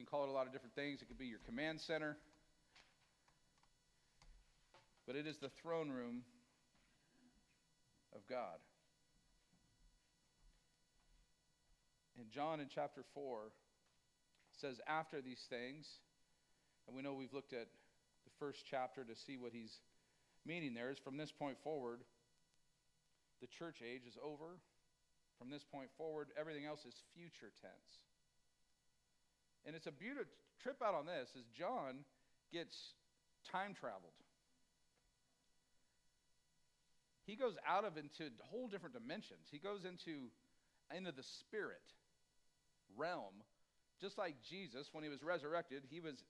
can call it a lot of different things. It could be your command center. But it is the throne room of God. And John in chapter 4 says, after these things, and we know we've looked at the first chapter to see what he's meaning there, is from this point forward, the church age is over. From this point forward, everything else is future tense. And it's a beautiful trip out on this is John gets time traveled. He goes out of into whole different dimensions. He goes into into the spirit realm, just like Jesus when he was resurrected, he was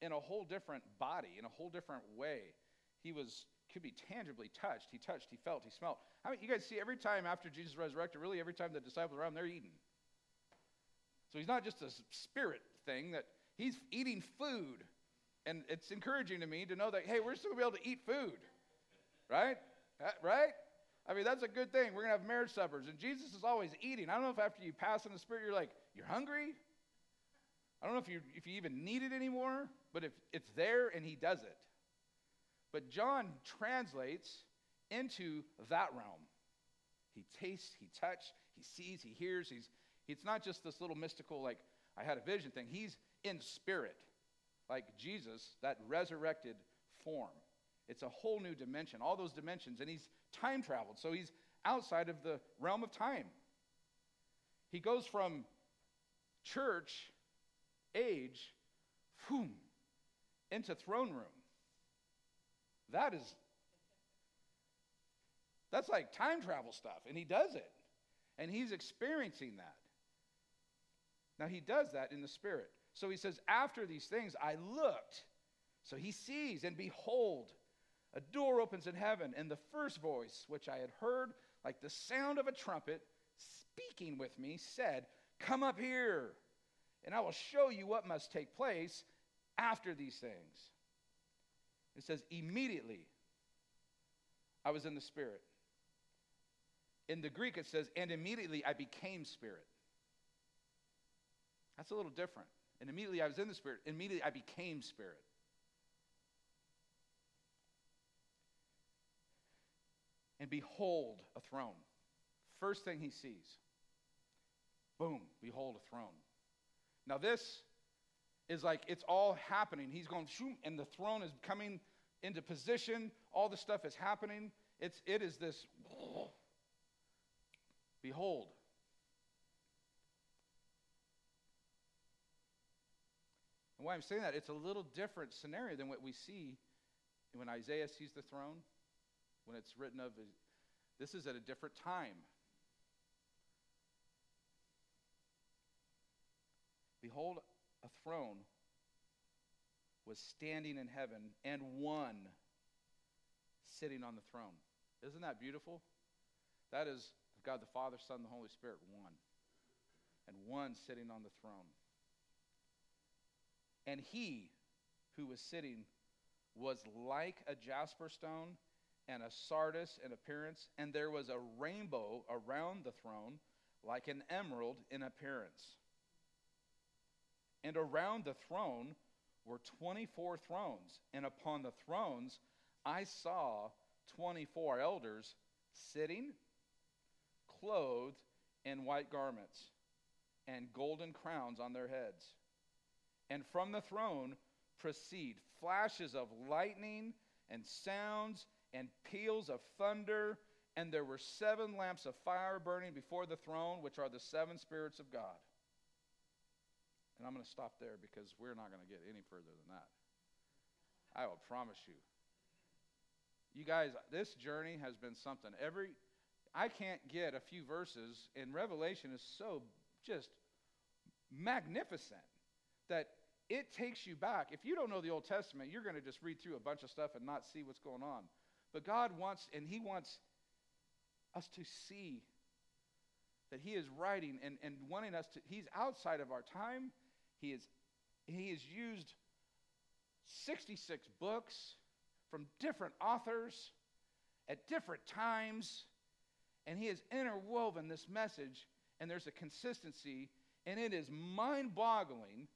in a whole different body, in a whole different way. He was could be tangibly touched. He touched, he felt, he smelled. I mean, you guys see every time after Jesus resurrected, really every time the disciples are around, they're eating. So he's not just a spirit thing that he's eating food. And it's encouraging to me to know that, hey, we're still going to be able to eat food. Right? Right? I mean, that's a good thing. We're going to have marriage suppers. And Jesus is always eating. I don't know if after you pass in the spirit, you're like, you're hungry? I don't know if you, if you even need it anymore, but if it's there and he does it. But John translates into that realm. He tastes, he touches, he sees, he hears. He's, it's not just this little mystical, like, I had a vision thing. He's in spirit, like Jesus, that resurrected form. It's a whole new dimension, all those dimensions. And he's time traveled, so he's outside of the realm of time. He goes from church age, boom, into throne room. That is, that's like time travel stuff, and he does it. And he's experiencing that. Now, he does that in the Spirit. So he says, After these things, I looked. So he sees, and behold, a door opens in heaven, and the first voice, which I had heard like the sound of a trumpet, speaking with me, said, Come up here, and I will show you what must take place after these things. It says, immediately I was in the Spirit. In the Greek, it says, and immediately I became Spirit. That's a little different. And immediately I was in the Spirit. Immediately I became Spirit. And behold, a throne. First thing he sees. Boom, behold, a throne. Now, this is like it's all happening. He's going, shoom, and the throne is coming into position. All the stuff is happening. It's, it is this, behold. And why I'm saying that, it's a little different scenario than what we see when Isaiah sees the throne, when it's written of. This is at a different time. Behold, a throne was standing in heaven and one sitting on the throne. Isn't that beautiful? That is God the Father, Son, the Holy Spirit, one. And one sitting on the throne. And he who was sitting was like a jasper stone and a sardius in appearance, and there was a rainbow around the throne like an emerald in appearance. And around the throne were 24 thrones, and upon the thrones I saw 24 elders sitting, clothed in white garments, and golden crowns on their heads. And from the throne proceed flashes of lightning, and sounds, and peals of thunder. And there were seven lamps of fire burning before the throne, which are the seven spirits of God. And I'm going to stop there because we're not going to get any further than that. I will promise you. You guys, this journey has been something. Every I can't get a few verses, and Revelation is so just magnificent that it takes you back. If you don't know the Old Testament, you're going to just read through a bunch of stuff and not see what's going on. But God wants, and He wants us to see that He is writing and, and wanting us to, He's outside of our time, he, is, he has used 66 books from different authors at different times, and he has interwoven this message, and there's a consistency, and it is mind boggling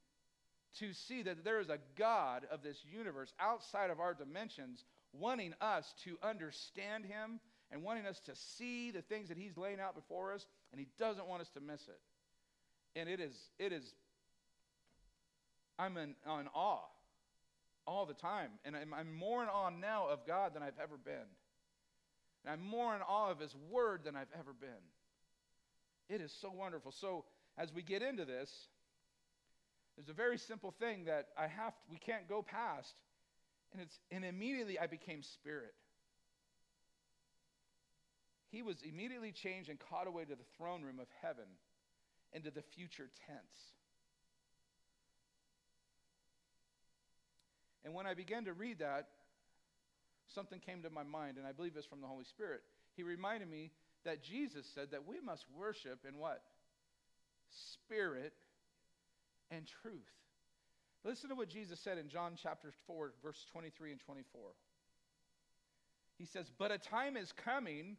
to see that there is a God of this universe outside of our dimensions wanting us to understand Him and wanting us to see the things that He's laying out before us, and He doesn't want us to miss it. And it is, it is, I'm in, in awe all the time. And I'm, I'm more in awe now of God than I've ever been. And I'm more in awe of His Word than I've ever been. It is so wonderful. So, as we get into this, there's a very simple thing that I have to, we can't go past, and it's and immediately I became spirit. He was immediately changed and caught away to the throne room of heaven into the future tense. And when I began to read that, something came to my mind, and I believe it's from the Holy Spirit. He reminded me that Jesus said that we must worship in what? Spirit and truth. Listen to what Jesus said in John chapter 4, verse 23 and 24. He says, But a time is coming,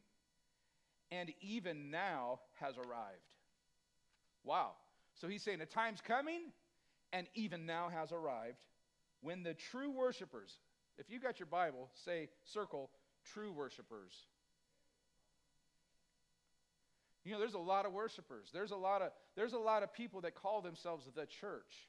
and even now has arrived. Wow. So he's saying a time's coming, and even now has arrived when the true worshipers, if you got your Bible, say, circle, true worshipers. You know, there's a lot of worshipers. There's a lot of, there's a lot of people that call themselves the church.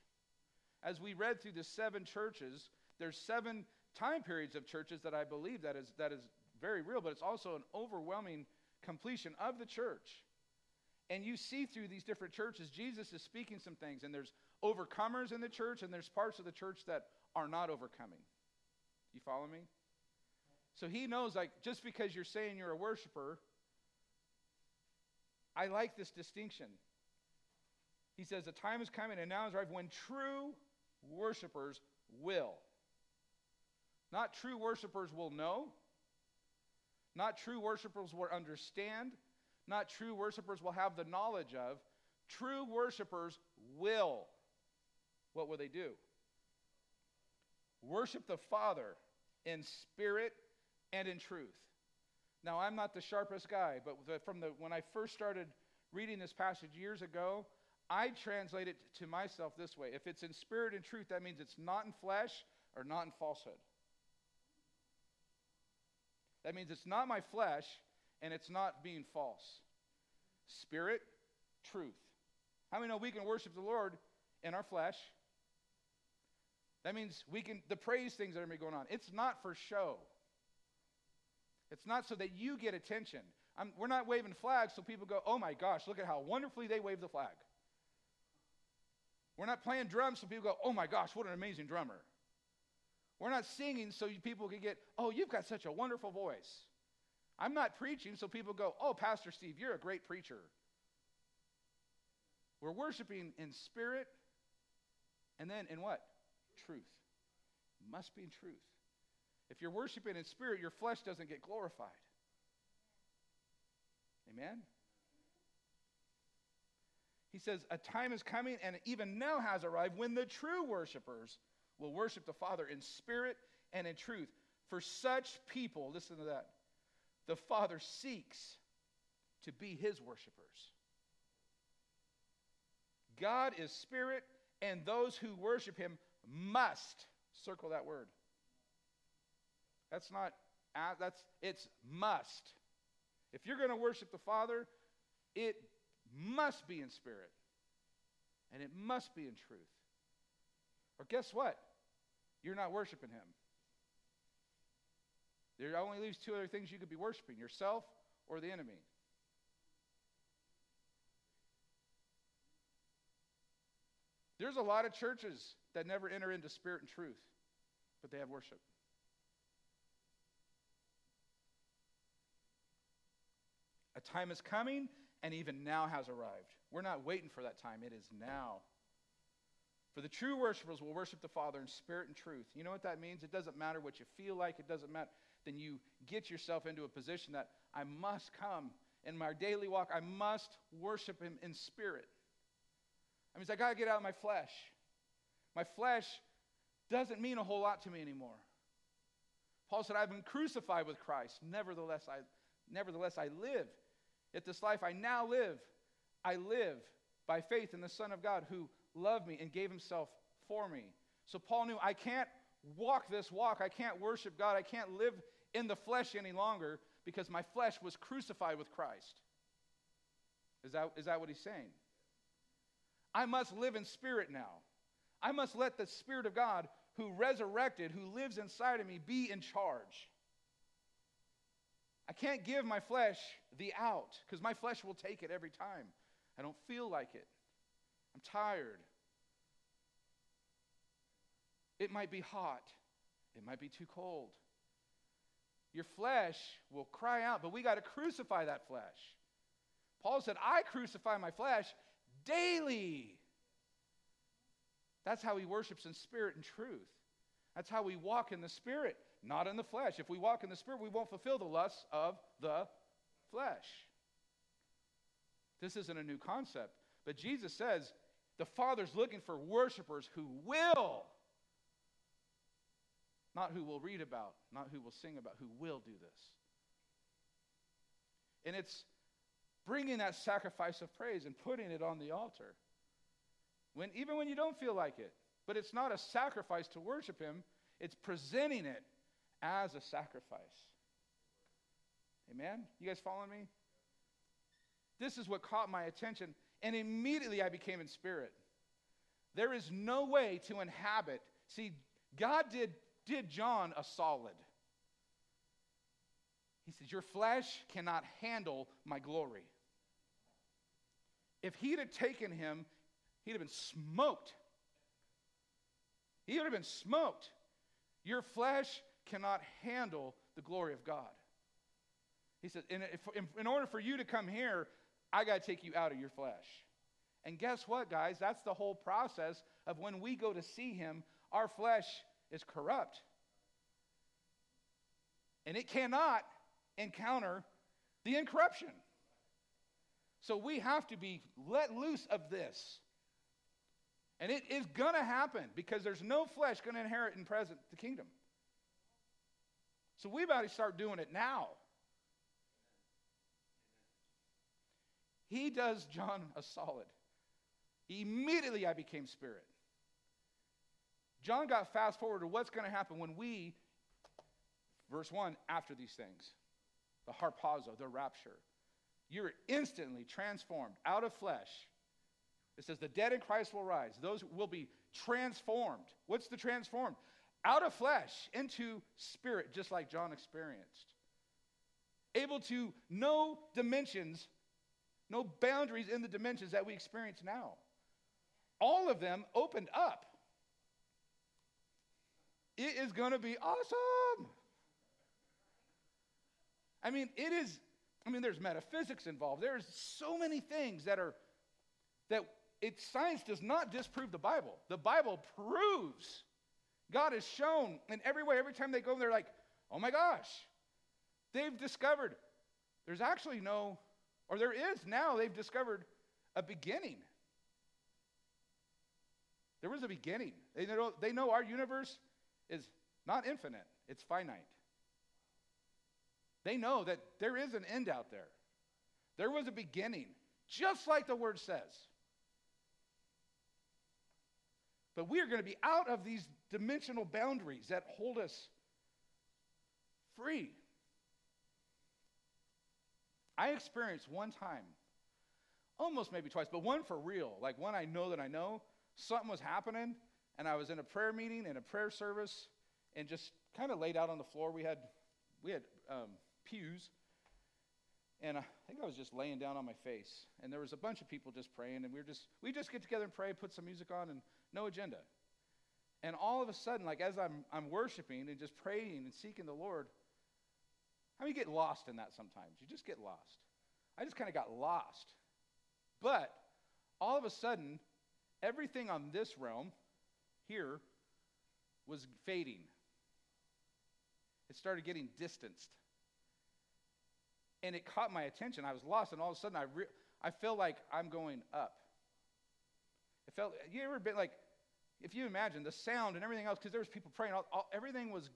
As we read through the seven churches, there's seven time periods of churches that I believe that is, that is very real, but it's also an overwhelming completion of the church. And you see through these different churches, Jesus is speaking some things, and there's overcomers in the church, and there's parts of the church that are not overcoming. You follow me? So he knows, like, just because you're saying you're a worshiper, I like this distinction. He says, The time is coming and now is arrived when true worshipers will. Not true worshipers will know. Not true worshipers will understand. Not true worshipers will have the knowledge of. True worshipers will. What will they do? Worship the Father in spirit and in truth. Now, I'm not the sharpest guy, but the, from the, when I first started reading this passage years ago, I translate it to myself this way. If it's in spirit and truth, that means it's not in flesh or not in falsehood. That means it's not my flesh and it's not being false. Spirit, truth. How many know we can worship the Lord in our flesh? That means we can, the praise things that are going on, it's not for show. It's not so that you get attention. I'm, we're not waving flags so people go, oh my gosh, look at how wonderfully they wave the flag. We're not playing drums so people go, oh my gosh, what an amazing drummer. We're not singing so people can get, oh, you've got such a wonderful voice. I'm not preaching so people go, oh, Pastor Steve, you're a great preacher. We're worshiping in spirit and then in what? Truth. Must be in truth. If you're worshiping in spirit, your flesh doesn't get glorified. Amen? He says, A time is coming and even now has arrived when the true worshipers will worship the Father in spirit and in truth. For such people, listen to that, the Father seeks to be his worshipers. God is spirit, and those who worship him must, circle that word, that's not, uh, that's, it's must. If you're going to worship the Father, it must be in spirit. And it must be in truth. Or guess what? You're not worshiping Him. There only leaves two other things you could be worshiping yourself or the enemy. There's a lot of churches that never enter into spirit and truth, but they have worship. Time is coming, and even now has arrived. We're not waiting for that time, it is now. For the true worshipers will worship the Father in spirit and truth. You know what that means? It doesn't matter what you feel like, it doesn't matter. Then you get yourself into a position that I must come in my daily walk, I must worship Him in spirit. I mean, I got to get out of my flesh. My flesh doesn't mean a whole lot to me anymore. Paul said, I've been crucified with Christ. Nevertheless, I, nevertheless, I live. Yet this life I now live, I live by faith in the Son of God who loved me and gave himself for me. So Paul knew I can't walk this walk. I can't worship God. I can't live in the flesh any longer because my flesh was crucified with Christ. Is that, is that what he's saying? I must live in spirit now. I must let the Spirit of God, who resurrected, who lives inside of me, be in charge. I can't give my flesh the out because my flesh will take it every time. I don't feel like it. I'm tired. It might be hot. It might be too cold. Your flesh will cry out, but we got to crucify that flesh. Paul said, I crucify my flesh daily. That's how he worships in spirit and truth. That's how we walk in the spirit, not in the flesh. If we walk in the spirit, we won't fulfill the lusts of the flesh. This isn't a new concept. But Jesus says the Father's looking for worshipers who will, not who will read about, not who will sing about, who will do this. And it's bringing that sacrifice of praise and putting it on the altar. When, even when you don't feel like it. But it's not a sacrifice to worship Him, it's presenting it as a sacrifice. Amen? You guys following me? This is what caught my attention, and immediately I became in spirit. There is no way to inhabit. See, God did, did John a solid. He says, Your flesh cannot handle my glory. If he'd have taken him he'd have been smoked. He would have been smoked. Your flesh cannot handle the glory of God. He says, in, in, in order for you to come here, I got to take you out of your flesh. And guess what, guys? That's the whole process of when we go to see him, our flesh is corrupt. And it cannot encounter the incorruption. So we have to be let loose of this. And it is going to happen because there's no flesh going to inherit in present the kingdom. So got to start doing it now. He does John a solid. Immediately I became spirit. John got fast forward to what's going to happen when we, verse 1, after these things, the harpazo, the rapture, you're instantly transformed out of flesh it says, The dead in Christ will rise. Those will be transformed. What's the transformed? Out of flesh into spirit, just like John experienced. Able to know dimensions, no boundaries in the dimensions that we experience now. All of them opened up. It is going to be awesome. I mean, it is, I mean, there's metaphysics involved. There's so many things that are, that it, science does not disprove the Bible. The Bible proves. God has shown in every way. Every time they go, they're like, oh my gosh, they've discovered there's actually no, or there is now, they've discovered a beginning. There was a beginning. They know, they know our universe is not infinite, it's finite. They know that there is an end out there. There was a beginning, just like the word says. But we are going to be out of these dimensional boundaries that hold us free. I experienced one time, almost maybe twice, but one for real, like one I know that I know, something was happening, and I was in a prayer meeting, in a prayer service, and just kind of laid out on the floor. We had, we had um, pews, and I think I was just laying down on my face, and there was a bunch of people just praying, and we were just, we just get together and pray, put some music on, and no agenda. And all of a sudden, like as I'm, I'm worshiping and just praying and seeking the Lord, how many get lost in that sometimes? You just get lost. I just kind of got lost. But all of a sudden, everything on this realm here was fading. It started getting distanced. And it caught my attention. I was lost, and all of a sudden, I, re- I feel like I'm going up. It felt, you ever been like, if you imagine the sound and everything else, because there was people praying, all, all, everything was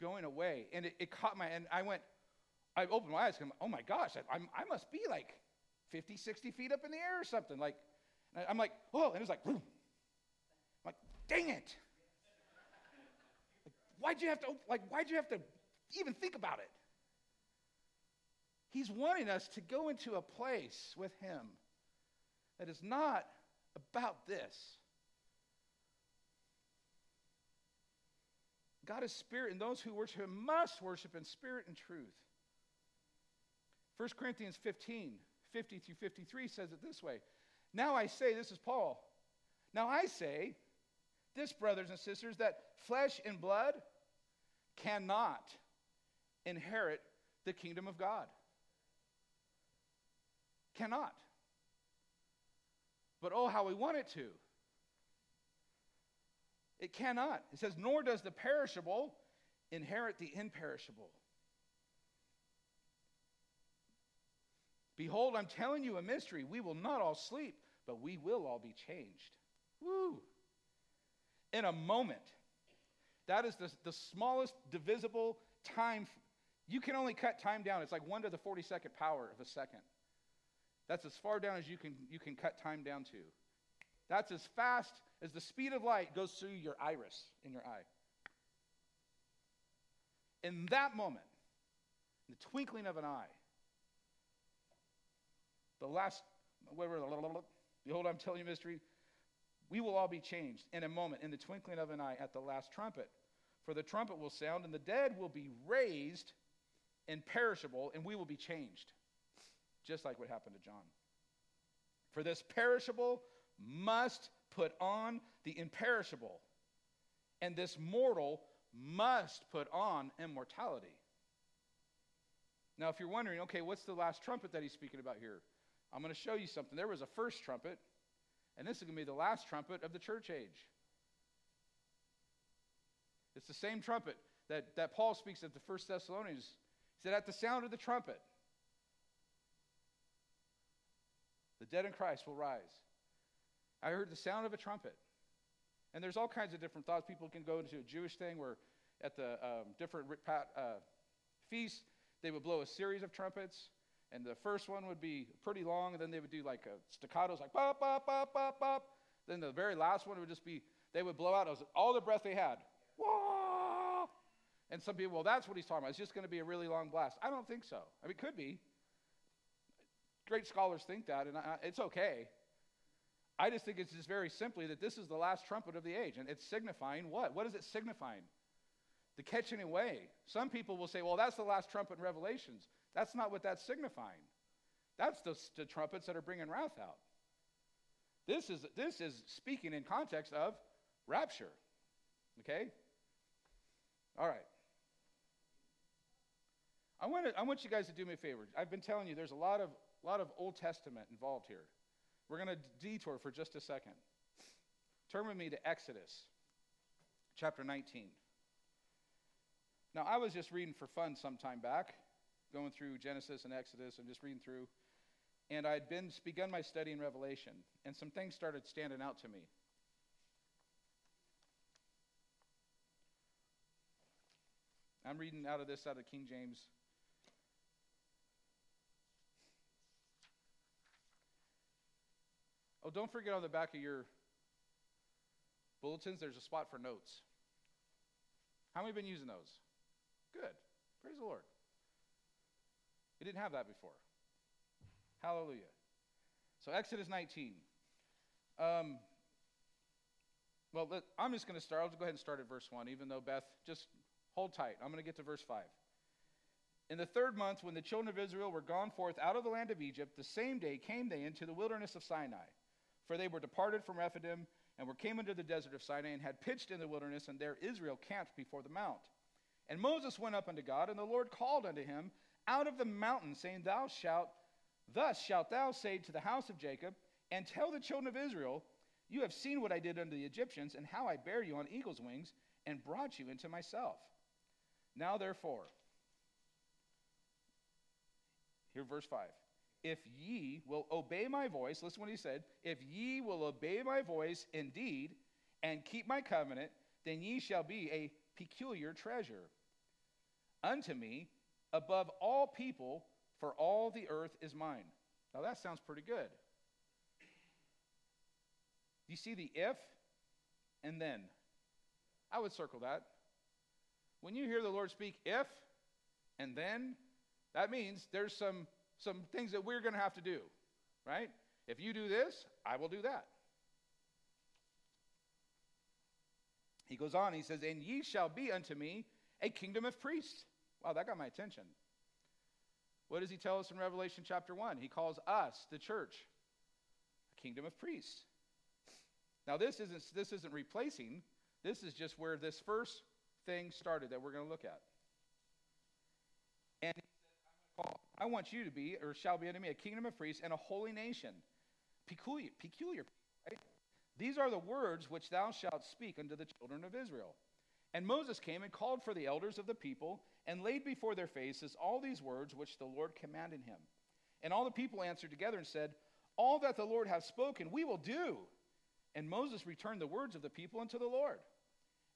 going away. And it, it, caught my, and I went, I opened my eyes, and oh my gosh, I, I'm, I must be like 50, 60 feet up in the air or something. Like, I'm like, oh, and it was like, boom. dang it. Like, why'd you have to, like, why'd you have to even think about it? He's wanting us to go into a place with Him that is not about this. God is spirit, and those who worship Him must worship in spirit and truth. 1 Corinthians 15, 50 through 53 says it this way Now I say, this is Paul, now I say, this, brothers and sisters, that flesh and blood cannot inherit the kingdom of God. Cannot. But oh, how we want it to. It cannot. It says, nor does the perishable inherit the imperishable. Behold, I'm telling you a mystery. We will not all sleep, but we will all be changed. Woo! In a moment. That is the, the smallest divisible time. You can only cut time down. It's like 1 to the 42nd power of a second. That's as far down as you can, you can cut time down to. That's as fast as the speed of light goes through your iris in your eye. In that moment, in the twinkling of an eye, the last, whatever, behold, I'm telling you mystery, we will all be changed in a moment, in the twinkling of an eye, at the last trumpet. For the trumpet will sound, and the dead will be raised imperishable, and we will be changed just like what happened to John. For this perishable must put on the imperishable, and this mortal must put on immortality. Now, if you're wondering, okay, what's the last trumpet that he's speaking about here? I'm going to show you something. There was a first trumpet, and this is going to be the last trumpet of the church age. It's the same trumpet that, that Paul speaks of the First Thessalonians. He said, At the sound of the trumpet, The dead in Christ will rise. I heard the sound of a trumpet. And there's all kinds of different thoughts. People can go into a Jewish thing where at the um, different uh, feasts, they would blow a series of trumpets. And the first one would be pretty long, and then they would do like a staccatos, like pop, pop, pop, pop, pop. Then the very last one would just be, they would blow out all the breath they had. Wah! And some people, well, that's what he's talking about. It's just going to be a really long blast. I don't think so. I mean, it could be. Great scholars think that, and I, it's okay. I just think it's just very simply that this is the last trumpet of the age, and it's signifying what? What is it signifying? The catching away. Some people will say, well, that's the last trumpet in Revelations. That's not what that's signifying. That's the, the trumpets that are bringing wrath out. This is, this is speaking in context of rapture. Okay? All right. I want, to, I want you guys to do me a favor. I've been telling you there's a lot of lot of Old Testament involved here. We're going to detour for just a second. Turn with me to Exodus chapter 19. Now, I was just reading for fun some time back, going through Genesis and Exodus and just reading through. And I'd been begun my study in Revelation, and some things started standing out to me. I'm reading out of this out of King James Oh, don't forget on the back of your bulletins, there's a spot for notes. How many been using those? Good. Praise the Lord. We didn't have that before. Hallelujah. So, Exodus 19. Um, well, let, I'm just going to start. I'll go ahead and start at verse 1, even though Beth, just hold tight. I'm going to get to verse 5. In the third month, when the children of Israel were gone forth out of the land of Egypt, the same day came they into the wilderness of Sinai. For they were departed from Rephidim and were came into the desert of Sinai and had pitched in the wilderness, and there Israel camped before the mount. And Moses went up unto God, and the Lord called unto him out of the mountain, saying, Thou shalt, thus shalt thou say to the house of Jacob, and tell the children of Israel, You have seen what I did unto the Egyptians, and how I bare you on eagle's wings, and brought you into myself. Now therefore, here verse 5 if ye will obey my voice, listen what he said, if ye will obey my voice indeed and keep my covenant, then ye shall be a peculiar treasure unto me above all people, for all the earth is mine. Now that sounds pretty good. You see the if and then. I would circle that. When you hear the Lord speak if and then, that means there's some, some things that we're going to have to do, right? If you do this, I will do that. He goes on, he says, And ye shall be unto me a kingdom of priests. Wow, that got my attention. What does he tell us in Revelation chapter 1? He calls us, the church, a kingdom of priests. Now, this isn't, this isn't replacing, this is just where this first thing started that we're going to look at. And he said, I want you to be, or shall be unto me, a kingdom of priests and a holy nation. Peculiar, peculiar, right? These are the words which thou shalt speak unto the children of Israel. And Moses came and called for the elders of the people and laid before their faces all these words which the Lord commanded him. And all the people answered together and said, All that the Lord hath spoken, we will do. And Moses returned the words of the people unto the Lord.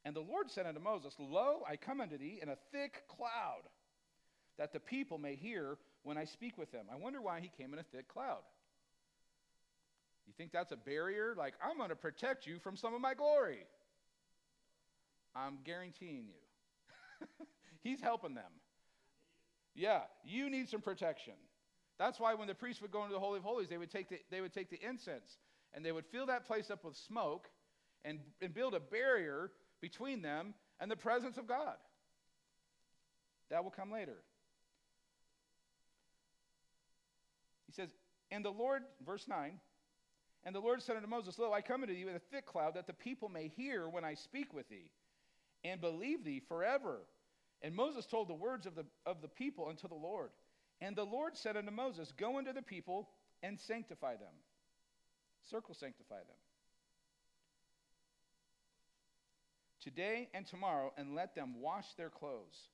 And the Lord said unto Moses, Lo, I come unto thee in a thick cloud, that the people may hear when I speak with them. I wonder why he came in a thick cloud. You think that's a barrier? Like, I'm going to protect you from some of my glory. I'm guaranteeing you. He's helping them. Yeah, you need some protection. That's why when the priests would go into the Holy of Holies, they would take the, they would take the incense and they would fill that place up with smoke and, and build a barrier between them and the presence of God. That will come later. He says, And the Lord, verse 9, and the Lord said unto Moses, Lo, I come unto thee in a thick cloud, that the people may hear when I speak with thee, and believe thee forever. And Moses told the words of the, of the people unto the Lord. And the Lord said unto Moses, Go unto the people and sanctify them. Circle sanctify them. Today and tomorrow, and let them wash their clothes.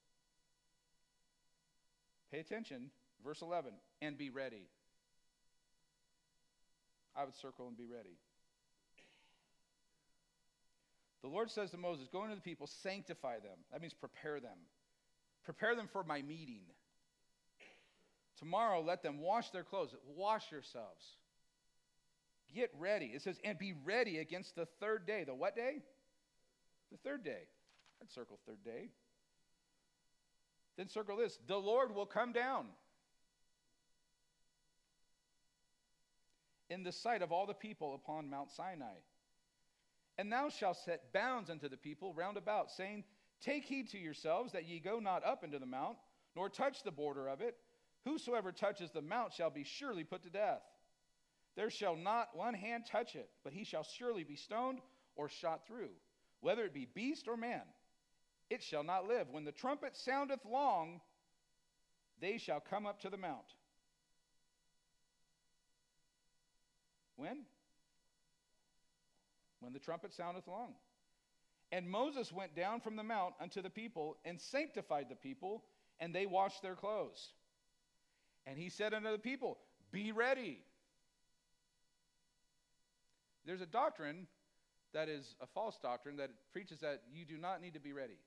Pay attention, verse 11, and be ready. I would circle and be ready. The Lord says to Moses, Go into the people, sanctify them. That means prepare them. Prepare them for my meeting. Tomorrow, let them wash their clothes. Wash yourselves. Get ready. It says, and be ready against the third day. The what day? The third day. I'd circle third day. Then circle this the Lord will come down. In the sight of all the people upon Mount Sinai. And thou shalt set bounds unto the people round about, saying, Take heed to yourselves that ye go not up into the mount, nor touch the border of it. Whosoever touches the mount shall be surely put to death. There shall not one hand touch it, but he shall surely be stoned or shot through, whether it be beast or man. It shall not live. When the trumpet soundeth long, they shall come up to the mount. When? When the trumpet soundeth long. And Moses went down from the mount unto the people and sanctified the people, and they washed their clothes. And he said unto the people, Be ready. There's a doctrine that is a false doctrine that preaches that you do not need to be ready.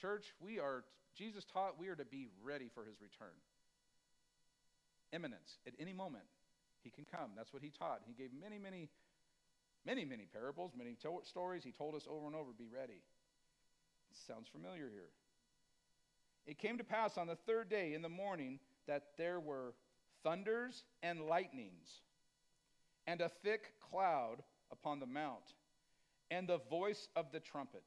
Church, we are, Jesus taught we are to be ready for his return imminence. At any moment, he can come. That's what he taught. He gave many, many, many, many parables, many to- stories. He told us over and over, be ready. Sounds familiar here. It came to pass on the third day in the morning that there were thunders and lightnings, and a thick cloud upon the mount, and the voice of the trumpet,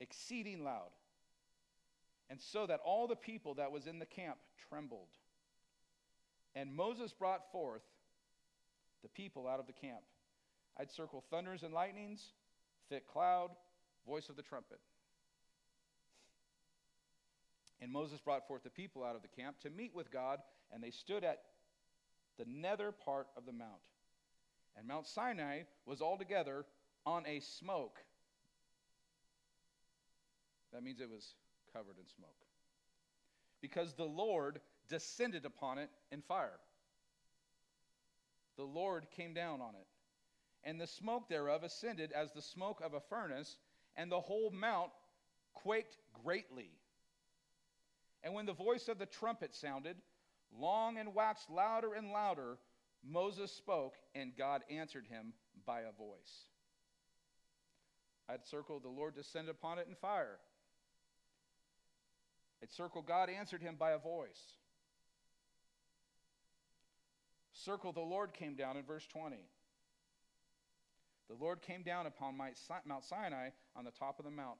exceeding loud and so that all the people that was in the camp trembled. And Moses brought forth the people out of the camp. I'd circle thunders and lightnings, thick cloud, voice of the trumpet. And Moses brought forth the people out of the camp to meet with God, and they stood at the nether part of the mount. And Mount Sinai was altogether on a smoke. That means it was covered in smoke. Because the Lord descended upon it in fire. The Lord came down on it. And the smoke thereof ascended as the smoke of a furnace, and the whole mount quaked greatly. And when the voice of the trumpet sounded, long and waxed louder and louder, Moses spoke, and God answered him by a voice. I'd circle, the Lord descended upon it in fire. I'd circle, God answered him by a voice. Circle, the Lord came down in verse 20. The Lord came down upon Mount Sinai on the top of the mount.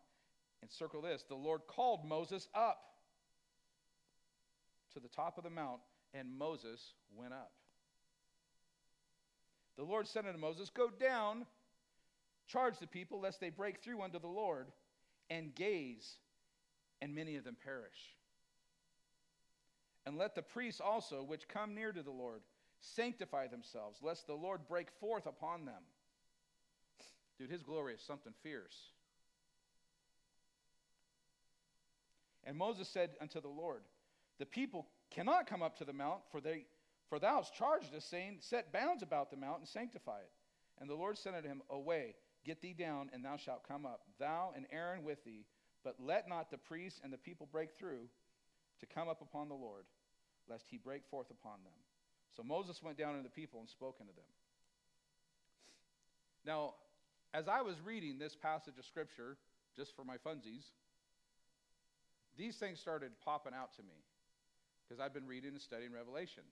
And circle this the Lord called Moses up to the top of the mount, and Moses went up. The Lord said unto Moses, Go down, charge the people, lest they break through unto the Lord, and gaze, and many of them perish. And let the priests also, which come near to the Lord, sanctify themselves, lest the Lord break forth upon them. Dude, his glory is something fierce. And Moses said unto the Lord, The people cannot come up to the mount, for, they, for thou hast charged us, saying, Set bounds about the mount and sanctify it. And the Lord said unto him, Away, get thee down, and thou shalt come up, thou and Aaron with thee. But let not the priests and the people break through to come up upon the Lord, lest he break forth upon them. So Moses went down unto the people and spoke unto them. Now, as I was reading this passage of Scripture, just for my funsies, these things started popping out to me because I've been reading and studying Revelation.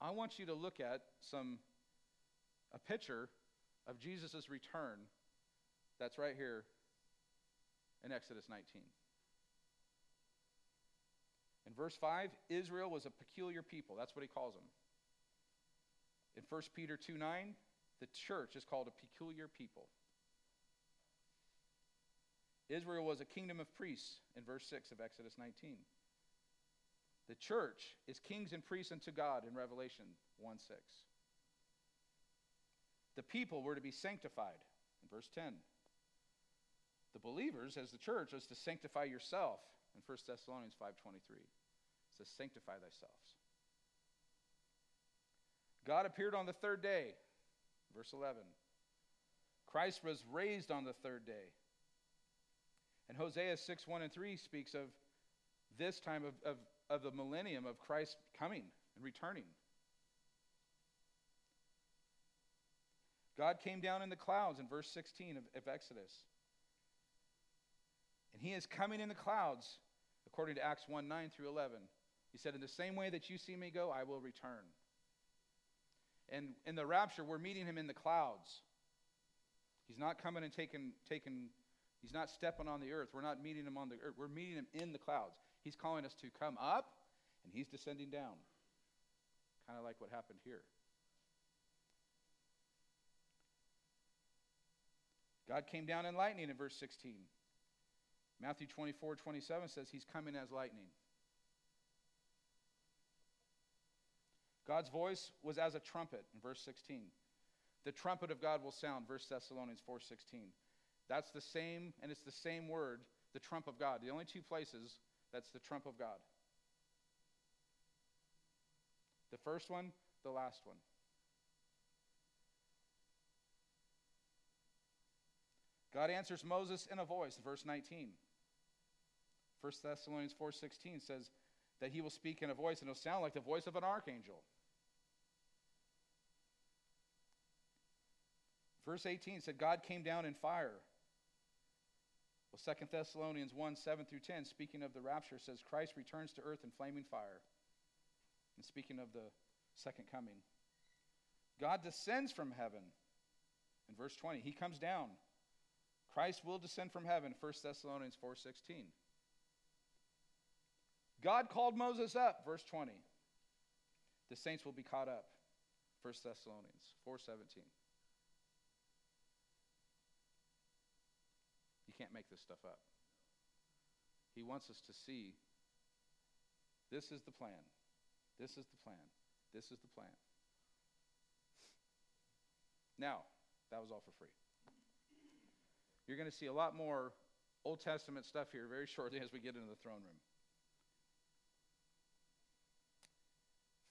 I want you to look at some a picture of Jesus' return that's right here in Exodus 19. In verse 5, Israel was a peculiar people. That's what he calls them. In 1 Peter 2 9, the church is called a peculiar people. Israel was a kingdom of priests in verse 6 of Exodus 19. The church is kings and priests unto God in Revelation 1 6. The people were to be sanctified in verse 10. The believers, as the church, is to sanctify yourself in 1 Thessalonians 5.23. It says, sanctify thyself. God appeared on the third day, verse 11. Christ was raised on the third day. And Hosea 6, 1 and 3 speaks of this time of, of, of the millennium of Christ coming and returning. God came down in the clouds in verse 16 of, of Exodus. And he is coming in the clouds, according to Acts 1 9 through 11. He said, In the same way that you see me go, I will return. And in the rapture, we're meeting him in the clouds. He's not coming and taking, taking he's not stepping on the earth. We're not meeting him on the earth. We're meeting him in the clouds. He's calling us to come up, and he's descending down. Kind of like what happened here. God came down in lightning in verse 16. Matthew 24, 27 says he's coming as lightning. God's voice was as a trumpet in verse 16. The trumpet of God will sound, verse Thessalonians 4:16. That's the same, and it's the same word, the trump of God. The only two places that's the trump of God. The first one, the last one. God answers Moses in a voice, verse 19. 1 Thessalonians 4:16 says that he will speak in a voice and it'll sound like the voice of an archangel. Verse 18 said God came down in fire. Well, 2 Thessalonians 1 7 through 10, speaking of the rapture, says Christ returns to earth in flaming fire. And speaking of the second coming, God descends from heaven. In verse 20, he comes down. Christ will descend from heaven, 1 Thessalonians 4:16. God called Moses up, verse 20. The saints will be caught up, 1 Thessalonians 4:17. You can't make this stuff up. He wants us to see this is the plan. This is the plan. This is the plan. Now, that was all for free. You're going to see a lot more Old Testament stuff here very shortly as we get into the throne room.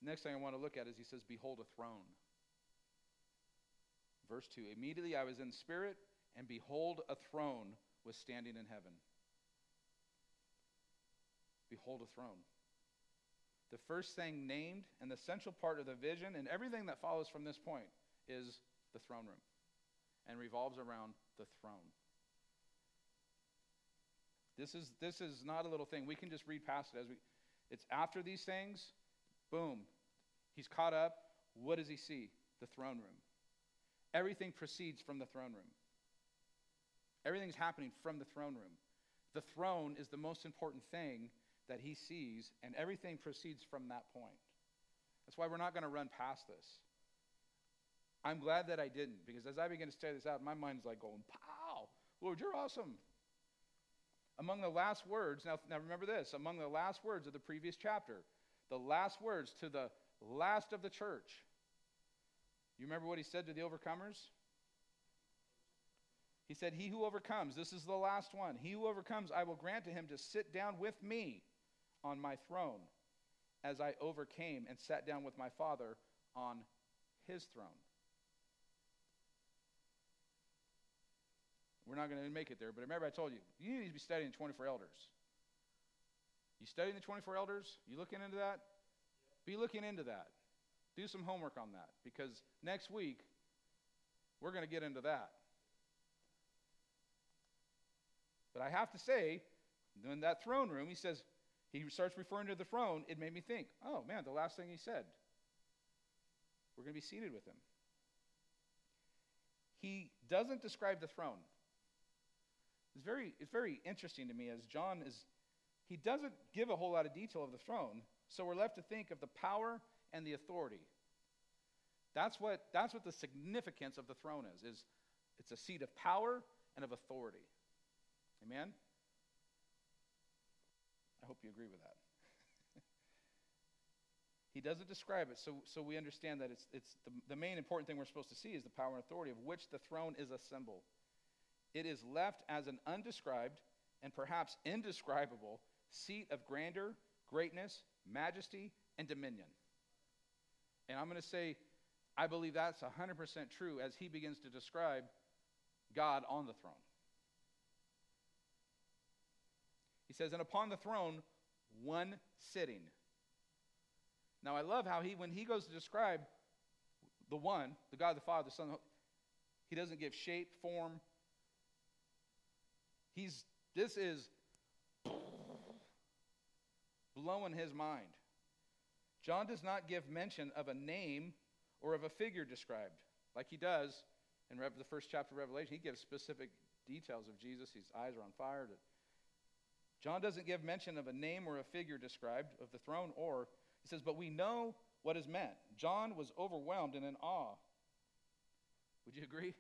Next thing I want to look at is he says, Behold a throne. Verse 2 Immediately I was in spirit, and behold, a throne was standing in heaven. Behold a throne. The first thing named and the central part of the vision and everything that follows from this point is the throne room and revolves around the throne. This is, this is not a little thing. We can just read past it as we. It's after these things, boom, he's caught up. What does he see? The throne room. Everything proceeds from the throne room. Everything's happening from the throne room. The throne is the most important thing that he sees, and everything proceeds from that point. That's why we're not going to run past this. I'm glad that I didn't, because as I begin to study this out, my mind's like going, pow, Lord, you're awesome. Among the last words, now, now remember this, among the last words of the previous chapter, the last words to the last of the church. You remember what he said to the overcomers? He said, He who overcomes, this is the last one, he who overcomes, I will grant to him to sit down with me on my throne, as I overcame and sat down with my Father on his throne. We're not going to make it there, but remember I told you, you need to be studying 24 elders. You studying the 24 elders? You looking into that? Be looking into that. Do some homework on that because next week we're going to get into that. But I have to say, in that throne room, he says, he starts referring to the throne. It made me think, oh man, the last thing he said. We're going to be seated with him. He doesn't describe the throne. It's very, it's very interesting to me as John is, he doesn't give a whole lot of detail of the throne, so we're left to think of the power and the authority. That's what, that's what the significance of the throne is, is it's a seat of power and of authority. Amen? I hope you agree with that. he doesn't describe it, so, so we understand that it's, it's the, the main important thing we're supposed to see is the power and authority of which the throne is a symbol. It is left as an undescribed and perhaps indescribable seat of grandeur, greatness, majesty, and dominion. And I'm going to say, I believe that's 100% true as he begins to describe God on the throne. He says, and upon the throne, one sitting. Now, I love how he, when he goes to describe the one, the God, the Father, the Son, he doesn't give shape, form. He's, this is blowing his mind. John does not give mention of a name or of a figure described, like he does in the first chapter of Revelation. He gives specific details of Jesus. His eyes are on fire. John doesn't give mention of a name or a figure described of the throne, or he says, but we know what is meant. John was overwhelmed and in awe. Would you agree?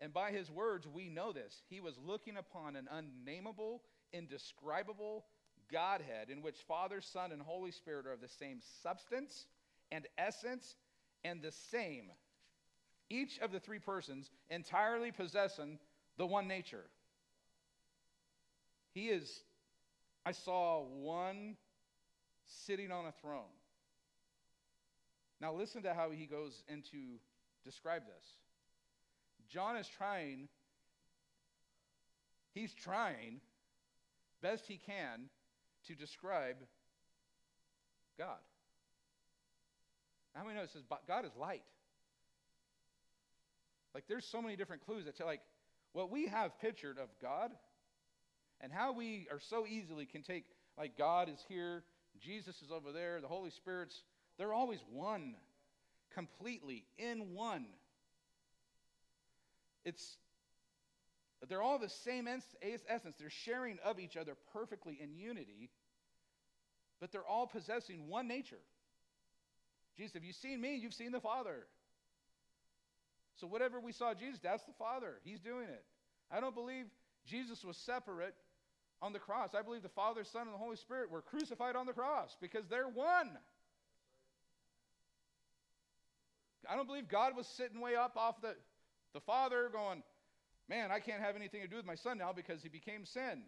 And by his words, we know this. He was looking upon an unnameable, indescribable Godhead in which Father, Son, and Holy Spirit are of the same substance and essence and the same. Each of the three persons entirely possessing the one nature. He is, I saw one sitting on a throne. Now, listen to how he goes into describe this. John is trying, he's trying best he can to describe God. How many know it says God is light? Like there's so many different clues that tell like what we have pictured of God and how we are so easily can take like God is here, Jesus is over there, the Holy Spirit's they're always one, completely in one. It's they're all the same essence. They're sharing of each other perfectly in unity, but they're all possessing one nature. Jesus, have you seen me? You've seen the Father. So, whatever we saw Jesus, that's the Father. He's doing it. I don't believe Jesus was separate on the cross. I believe the Father, Son, and the Holy Spirit were crucified on the cross because they're one. I don't believe God was sitting way up off the, the Father going, Man, I can't have anything to do with my son now because he became sin.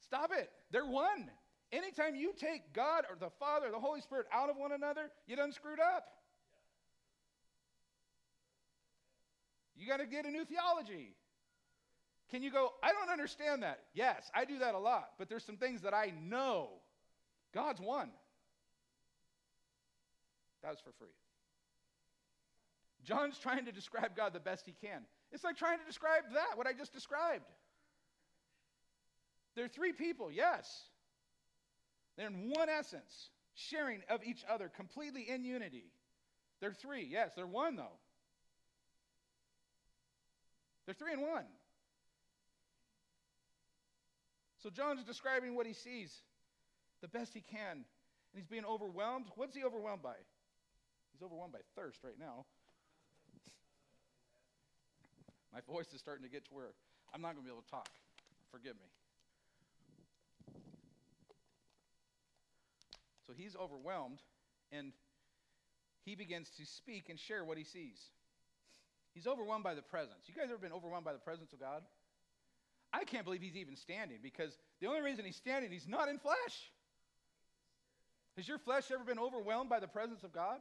Stop it. They're one. Anytime you take God or the Father, or the Holy Spirit out of one another, you done screwed up. You got to get a new theology. Can you go, I don't understand that? Yes, I do that a lot, but there's some things that I know. God's one. That was for free. John's trying to describe God the best he can. It's like trying to describe that, what I just described. They're three people, yes. They're in one essence, sharing of each other, completely in unity. They're three, yes. They're one, though. They're three in one. So John's describing what he sees the best he can. And he's being overwhelmed. What's he overwhelmed by? He's overwhelmed by thirst right now. My voice is starting to get to where I'm not going to be able to talk. Forgive me. So he's overwhelmed, and he begins to speak and share what he sees. He's overwhelmed by the presence. You guys ever been overwhelmed by the presence of God? I can't believe he's even standing because the only reason he's standing, he's not in flesh. Has your flesh ever been overwhelmed by the presence of God?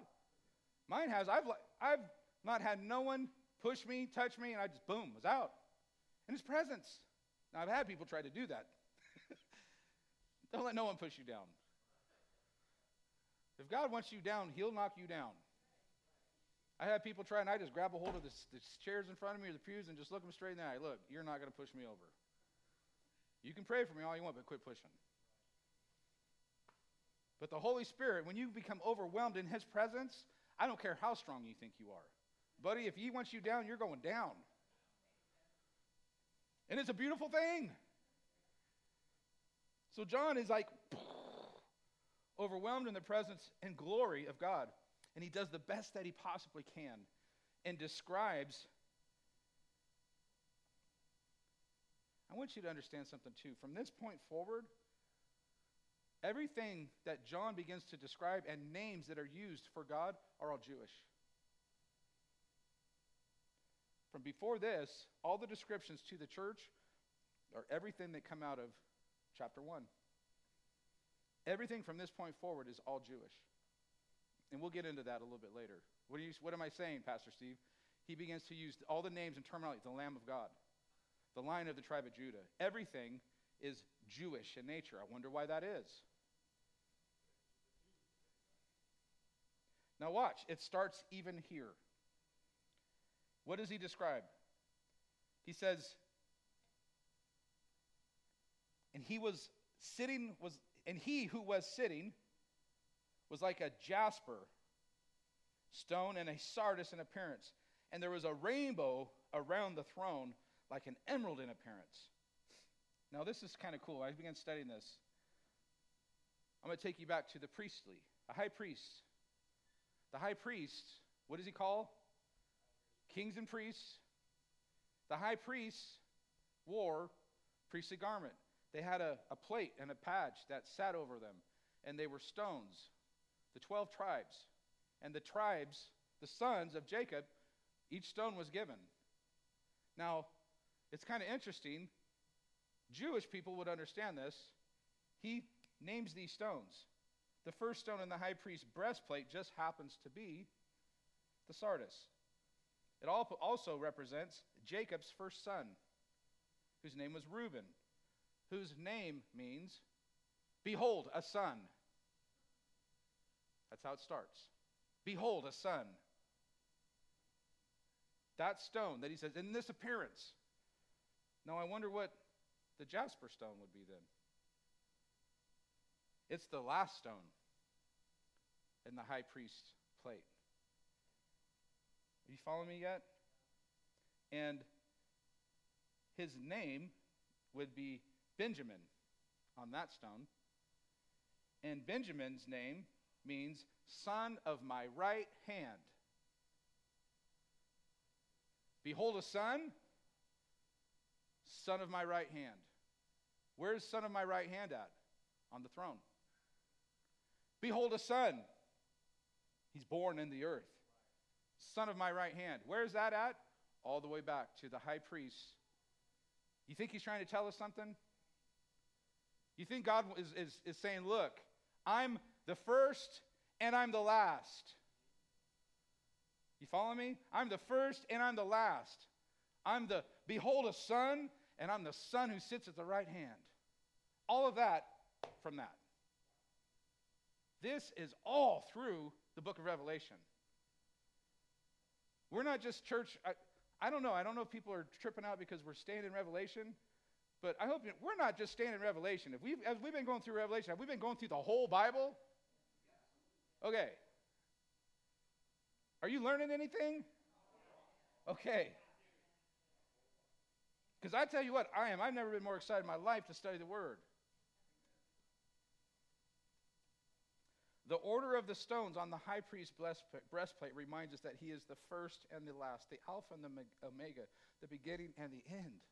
Mine has. I've, I've not had no one push me, touch me, and I just, boom, was out in his presence. Now, I've had people try to do that. Don't let no one push you down. If God wants you down, He'll knock you down. I had people try, and I just grab a hold of the, the chairs in front of me or the pews and just look them straight in the eye. Look, you're not going to push me over. You can pray for me all you want, but quit pushing. But the Holy Spirit, when you become overwhelmed in His presence, I don't care how strong you think you are. Buddy, if He wants you down, you're going down. And it's a beautiful thing. So John is like overwhelmed in the presence and glory of God. And he does the best that he possibly can and describes. I want you to understand something too. From this point forward, everything that John begins to describe and names that are used for God are all Jewish. From before this, all the descriptions to the church are everything that come out of chapter 1. Everything from this point forward is all Jewish. And we'll get into that a little bit later. What, you, what am I saying, Pastor Steve? He begins to use all the names and terminology the Lamb of God, the Lion of the tribe of Judah. Everything is Jewish in nature. I wonder why that is. Now, watch. It starts even here. What does he describe? He says, and he was sitting, was, and he who was sitting was like a jasper stone and a sardius in appearance. And there was a rainbow around the throne like an emerald in appearance. Now, this is kind of cool. I began studying this. I'm going to take you back to the priestly, a high priest. The high priest, what does he call? Kings and priests. The high priests wore priestly garment. They had a, a plate and a patch that sat over them, and they were stones the 12 tribes. And the tribes, the sons of Jacob, each stone was given. Now, it's kind of interesting. Jewish people would understand this. He names these stones. The first stone in the high priest's breastplate just happens to be the sardius. It also represents Jacob's first son, whose name was Reuben, whose name means, Behold, a son. That's how it starts. Behold, a son. That stone that he says, in this appearance. Now, I wonder what the jasper stone would be then. It's the last stone in the high priest's plate. Are you following me yet? And his name would be Benjamin on that stone. And Benjamin's name means son of my right hand. Behold, a son, son of my right hand. Where's son of my right hand at? On the throne. Behold, a son. He's born in the earth. Son of my right hand. Where's that at? All the way back to the high priest. You think he's trying to tell us something? You think God is, is, is saying, Look, I'm the first and I'm the last. You follow me? I'm the first and I'm the last. I'm the, behold, a son and I'm the Son who sits at the right hand. All of that from that. This is all through the book of Revelation. We're not just church. I, I don't know. I don't know if people are tripping out because we're staying in Revelation, but I hope you, we're not just staying in Revelation. If we've, as we've been going through Revelation, have we been going through the whole Bible? Okay. Are you learning anything? Okay. Because I tell you what, I am. I've never been more excited in my life to study the Word. The order of the stones on the high priest's breastplate reminds us that he is the first and the last, the Alpha and the Omega, the beginning and the end.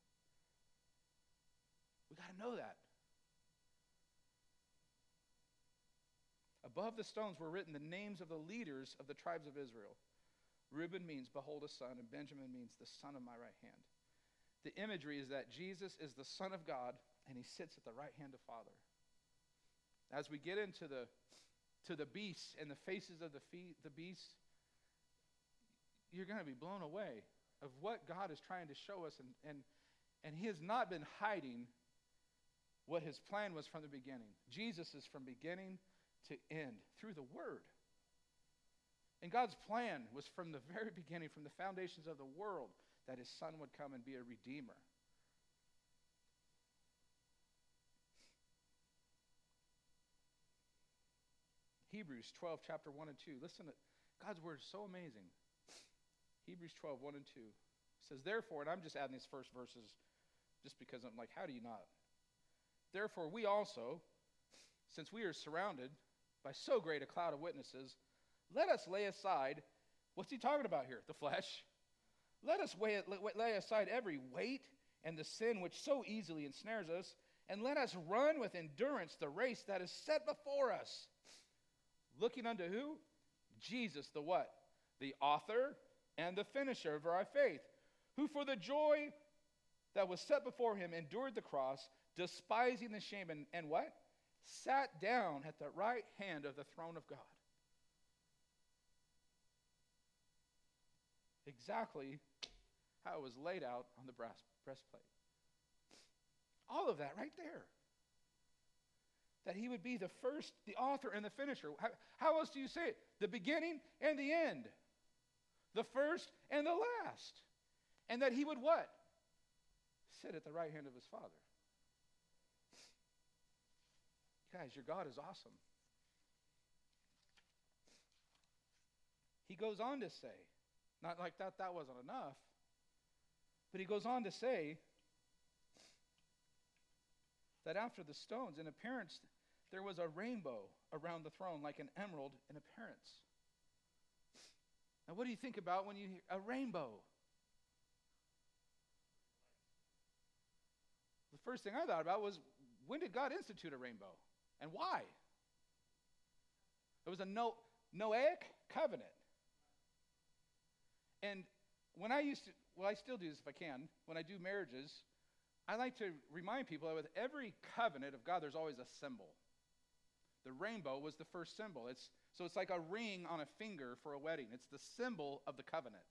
We got to know that. Above the stones were written the names of the leaders of the tribes of Israel. Reuben means, Behold a son, and Benjamin means, The son of my right hand. The imagery is that Jesus is the Son of God, and he sits at the right hand of Father. As we get into the to the beasts and the faces of the, fe- the beasts, you're going to be blown away of what God is trying to show us. And, and, and He has not been hiding what His plan was from the beginning. Jesus is from beginning to end through the Word. And God's plan was from the very beginning, from the foundations of the world, that His Son would come and be a Redeemer. Hebrews 12, chapter 1 and 2. Listen, to, God's word is so amazing. Hebrews 12, 1 and 2 says, Therefore, and I'm just adding these first verses just because I'm like, how do you not? Therefore, we also, since we are surrounded by so great a cloud of witnesses, let us lay aside, what's he talking about here? The flesh. Let us lay, lay aside every weight and the sin which so easily ensnares us, and let us run with endurance the race that is set before us Looking unto who? Jesus, the what? The author and the finisher of our faith, who for the joy that was set before him endured the cross, despising the shame, and, and what? Sat down at the right hand of the throne of God. Exactly how it was laid out on the breastplate. All of that right there that he would be the first, the author, and the finisher. How, how, else do you say it? The beginning and the end, the first and the last. And that he would what? Sit at the right hand of his Father. Guys, your God is awesome. He goes on to say, not like that, that wasn't enough, but he goes on to say, that after the stones, in appearance, there was a rainbow around the throne, like an emerald in appearance. Now, what do you think about when you hear a rainbow? The first thing I thought about was when did God institute a rainbow and why? It was a no, Noahic covenant. And when I used to, well, I still do this if I can, when I do marriages, I like to remind people that with every covenant of God, there's always a symbol. The rainbow was the first symbol. It's, so it's like a ring on a finger for a wedding. It's the symbol of the covenant.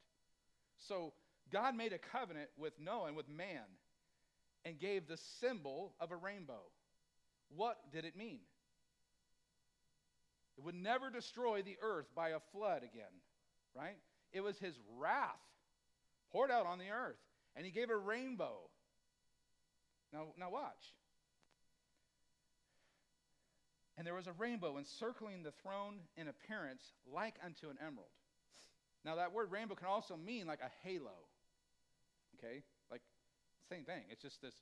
So God made a covenant with Noah and with man and gave the symbol of a rainbow. What did it mean? It would never destroy the earth by a flood again, right? It was his wrath poured out on the earth. And he gave a rainbow now, now watch. And there was a rainbow encircling the throne in appearance like unto an emerald. Now, that word rainbow can also mean like a halo. Okay? Like, same thing. It's just this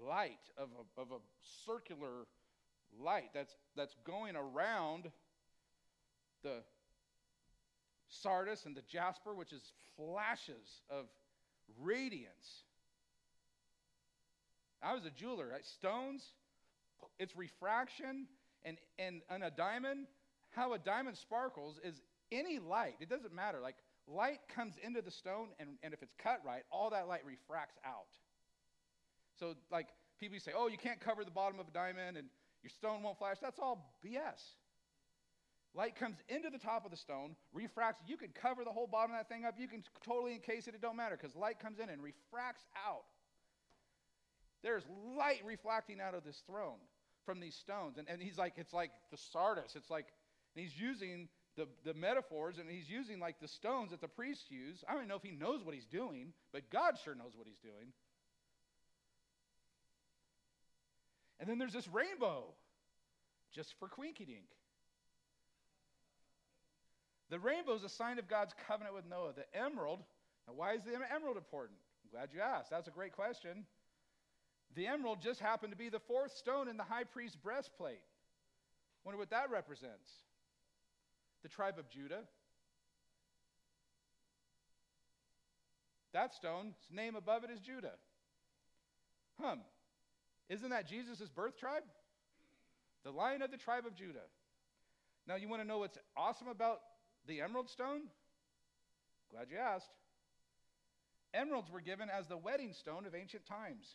light of a, of a circular light that's, that's going around the sardius and the jasper, which is flashes of radiance. I was a jeweler. Right? Stones, its refraction, and, and, and a diamond, how a diamond sparkles is any light. It doesn't matter. Like, light comes into the stone, and, and if it's cut right, all that light refracts out. So, like, people say, oh, you can't cover the bottom of a diamond, and your stone won't flash. That's all BS. Light comes into the top of the stone, refracts. You can cover the whole bottom of that thing up. You can totally encase it. It don't matter because light comes in and refracts out There's light reflecting out of this throne from these stones. And, and he's like, it's like the sardius. It's like, and he's using the, the metaphors and he's using like the stones that the priests use. I don't even know if he knows what he's doing, but God sure knows what he's doing. And then there's this rainbow just for quinky dink. The rainbow is a sign of God's covenant with Noah. The emerald, now why is the emerald important? I'm glad you asked. That's a great question. The emerald just happened to be the fourth stone in the high priest's breastplate. Wonder what that represents. The tribe of Judah. That stone's name above it is Judah. Hum. Isn't that Jesus' birth tribe? The lion of the tribe of Judah. Now, you want to know what's awesome about the emerald stone? Glad you asked. Emeralds were given as the wedding stone of ancient times.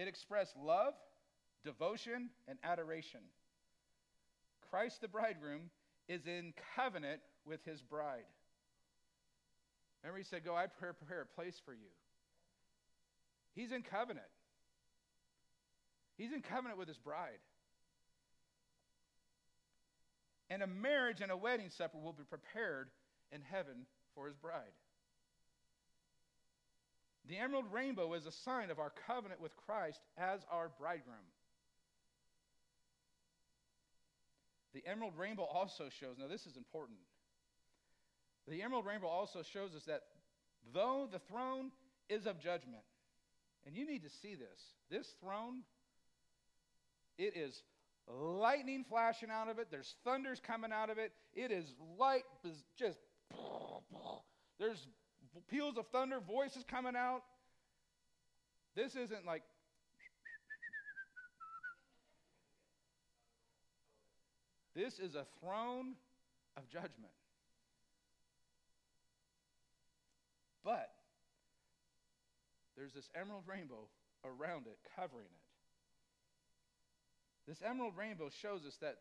It expressed love, devotion, and adoration. Christ the bridegroom is in covenant with his bride. Remember, he said, Go, I prepare a place for you. He's in covenant. He's in covenant with his bride. And a marriage and a wedding supper will be prepared in heaven for his bride. The emerald rainbow is a sign of our covenant with Christ as our bridegroom. The emerald rainbow also shows, now this is important. The emerald rainbow also shows us that though the throne is of judgment, and you need to see this, this throne, it is lightning flashing out of it, there's thunders coming out of it, it is light, just, there's peals of thunder, voices coming out. This isn't like This is a throne of judgment. But there's this emerald rainbow around it, covering it. This emerald rainbow shows us that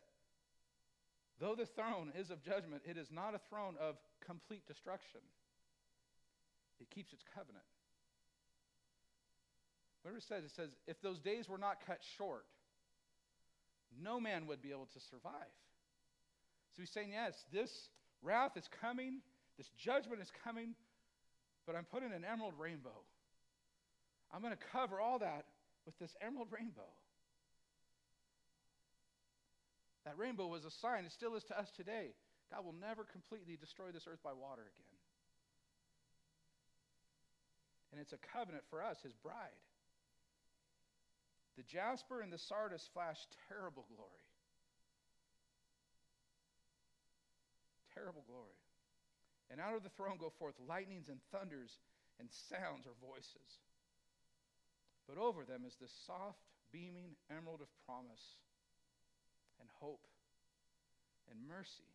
though the throne is of judgment, it is not a throne of complete destruction. It keeps its covenant. Whatever it says, it says, if those days were not cut short, no man would be able to survive. So he's saying, yes, this wrath is coming, this judgment is coming, but I'm putting an emerald rainbow. I'm going to cover all that with this emerald rainbow. That rainbow was a sign, it still is to us today. God will never completely destroy this earth by water again. And it's a covenant for us, his bride. The jasper and the sardius flash terrible glory. Terrible glory. And out of the throne go forth lightnings and thunders and sounds or voices. But over them is the soft, beaming emerald of promise and hope and mercy.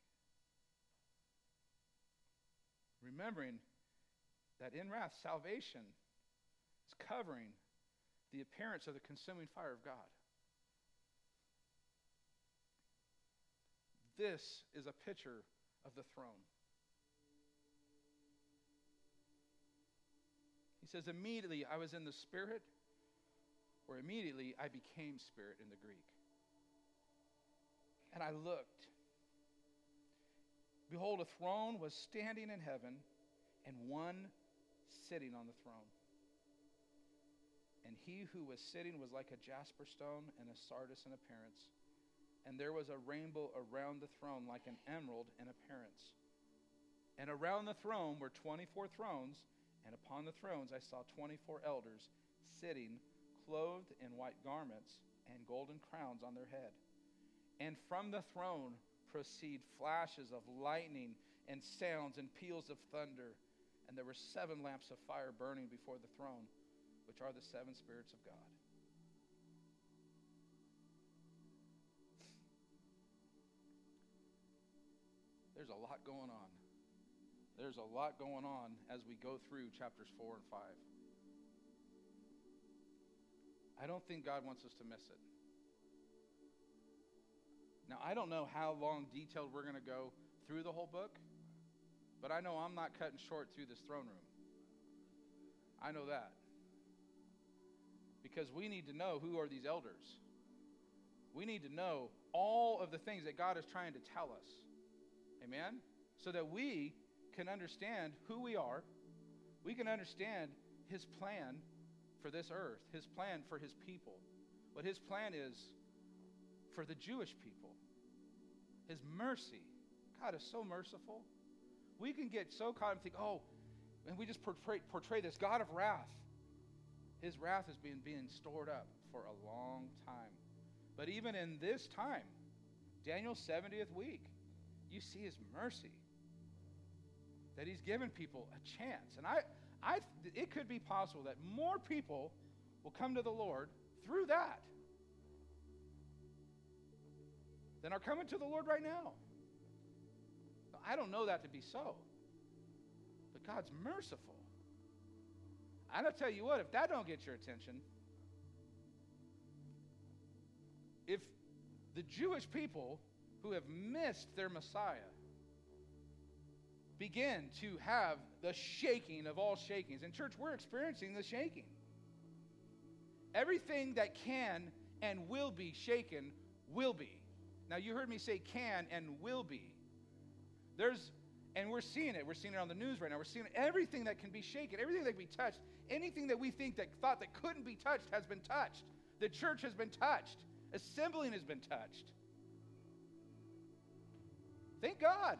Remembering that in wrath, salvation is covering the appearance of the consuming fire of God. This is a picture of the throne. He says, immediately I was in the Spirit, or immediately I became Spirit in the Greek. And I looked. Behold, a throne was standing in heaven, and one sitting on the throne. And he who was sitting was like a jasper stone and a sardius in appearance. And there was a rainbow around the throne like an emerald in appearance. And around the throne were 24 thrones, and upon the thrones I saw 24 elders sitting, clothed in white garments and golden crowns on their head. And from the throne proceed flashes of lightning and sounds and peals of thunder. And there were seven lamps of fire burning before the throne, which are the seven spirits of God. There's a lot going on. There's a lot going on as we go through chapters 4 and 5. I don't think God wants us to miss it. Now, I don't know how long detailed we're going to go through the whole book. But I know I'm not cutting short through this throne room. I know that. because we need to know who are these elders. We need to know all of the things that God is trying to tell us. Amen? So that we can understand who we are. We can understand his plan for this earth, his plan for his people, what his plan is for the Jewish people, his mercy. God is so merciful. We can get so caught and think, oh, and we just portray, portray this God of wrath. His wrath has been being stored up for a long time. But even in this time, Daniel's 70th week, you see his mercy. That he's given people a chance. And I, I, it could be possible that more people will come to the Lord through that than are coming to the Lord right now. I don't know that to be so. But God's merciful. And I'll tell you what, if that don't get your attention, if the Jewish people who have missed their Messiah begin to have the shaking of all shakings, and church, we're experiencing the shaking. Everything that can and will be shaken will be. Now, you heard me say can and will be. There's, and we're seeing it. We're seeing it on the news right now. We're seeing everything that can be shaken, everything that can be touched, anything that we think that thought that couldn't be touched has been touched. The church has been touched. Assembling has been touched. Thank God.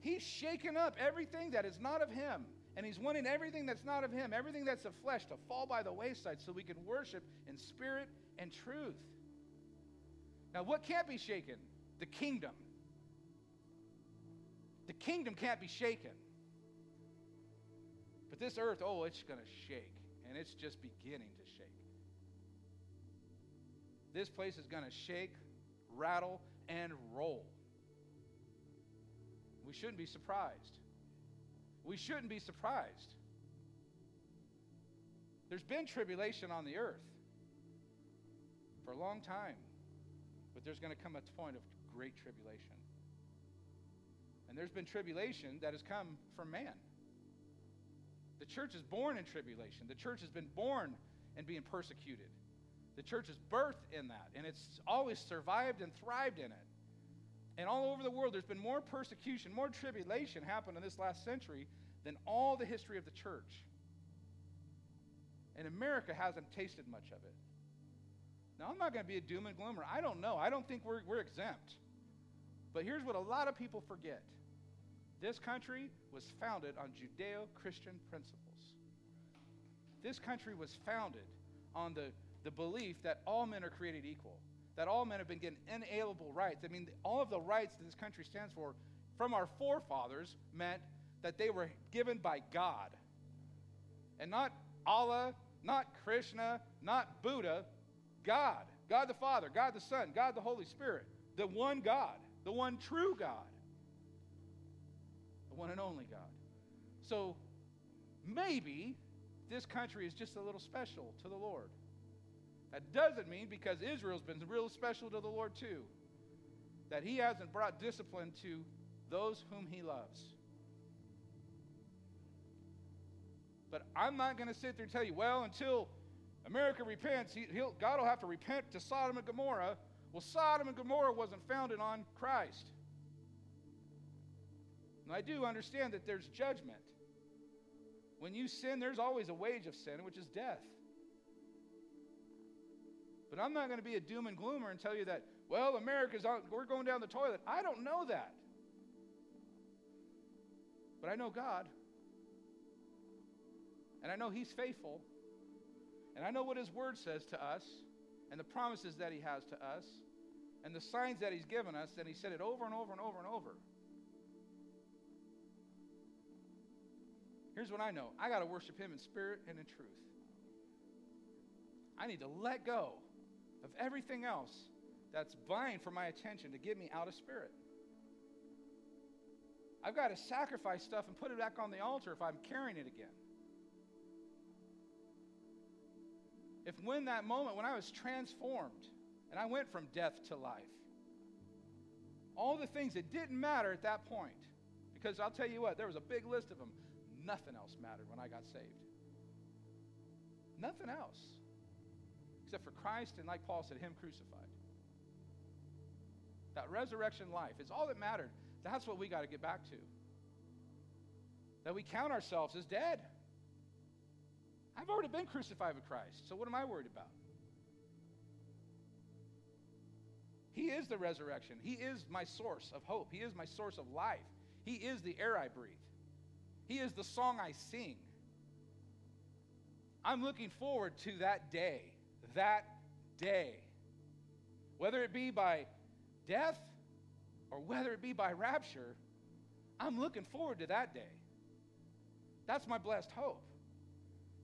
He's shaken up everything that is not of Him. And He's wanting everything that's not of Him, everything that's of flesh, to fall by the wayside so we can worship in spirit and truth. Now, what can't be shaken? The kingdom. The kingdom can't be shaken. But this earth, oh, it's going to shake. And it's just beginning to shake. This place is going to shake, rattle, and roll. We shouldn't be surprised. We shouldn't be surprised. There's been tribulation on the earth for a long time, but there's going to come a point of great tribulation. And there's been tribulation that has come from man. The church is born in tribulation. The church has been born in being persecuted. The church is birthed in that, and it's always survived and thrived in it. And all over the world, there's been more persecution, more tribulation happened in this last century than all the history of the church. And America hasn't tasted much of it. Now, I'm not going to be a doom and gloomer. I don't know. I don't think we're, we're exempt. But here's what a lot of people forget this country was founded on Judeo Christian principles. This country was founded on the, the belief that all men are created equal, that all men have been given inalienable rights. I mean, all of the rights that this country stands for from our forefathers meant that they were given by God. And not Allah, not Krishna, not Buddha, God. God the Father, God the Son, God the Holy Spirit, the one God, the one true God one and only God. So maybe this country is just a little special to the Lord. That doesn't mean because Israel's been real special to the Lord too, that he hasn't brought discipline to those whom he loves. But I'm not going to sit there and tell you, well, until America repents, he, God will have to repent to Sodom and Gomorrah. Well, Sodom and Gomorrah wasn't founded on Christ. Now, I do understand that there's judgment. When you sin, there's always a wage of sin, which is death. But I'm not going to be a doom and gloomer and tell you that, well, America's on, we're going down the toilet. I don't know that. But I know God. And I know He's faithful. And I know what His Word says to us and the promises that He has to us and the signs that He's given us. And He said it over and over and over and over. Here's what I know I got to worship Him in spirit and in truth. I need to let go of everything else that's vying for my attention to get me out of spirit. I've got to sacrifice stuff and put it back on the altar if I'm carrying it again. If when that moment, when I was transformed and I went from death to life, all the things that didn't matter at that point, because I'll tell you what, there was a big list of them nothing else mattered when I got saved. Nothing else. Except for Christ and, like Paul said, Him crucified. That resurrection life is all that mattered. That's what we got to get back to. That we count ourselves as dead. I've already been crucified with Christ, so what am I worried about? He is the resurrection. He is my source of hope. He is my source of life. He is the air I breathe. He is the song I sing. I'm looking forward to that day. That day. Whether it be by death or whether it be by rapture, I'm looking forward to that day. That's my blessed hope.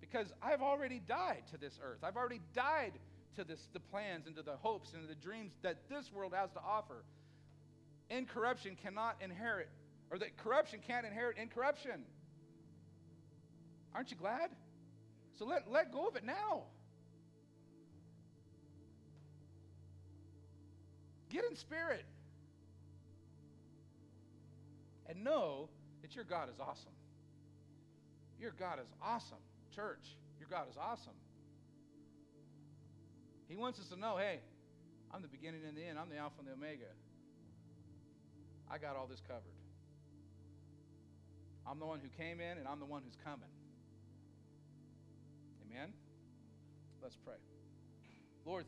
Because I've already died to this earth. I've already died to this, the plans and to the hopes and the dreams that this world has to offer. Incorruption cannot inherit, or that corruption can't inherit incorruption. Aren't you glad? So let, let go of it now. Get in spirit. And know that your God is awesome. Your God is awesome. Church, your God is awesome. He wants us to know hey, I'm the beginning and the end, I'm the Alpha and the Omega. I got all this covered. I'm the one who came in, and I'm the one who's coming. Amen? Let's pray. Lord,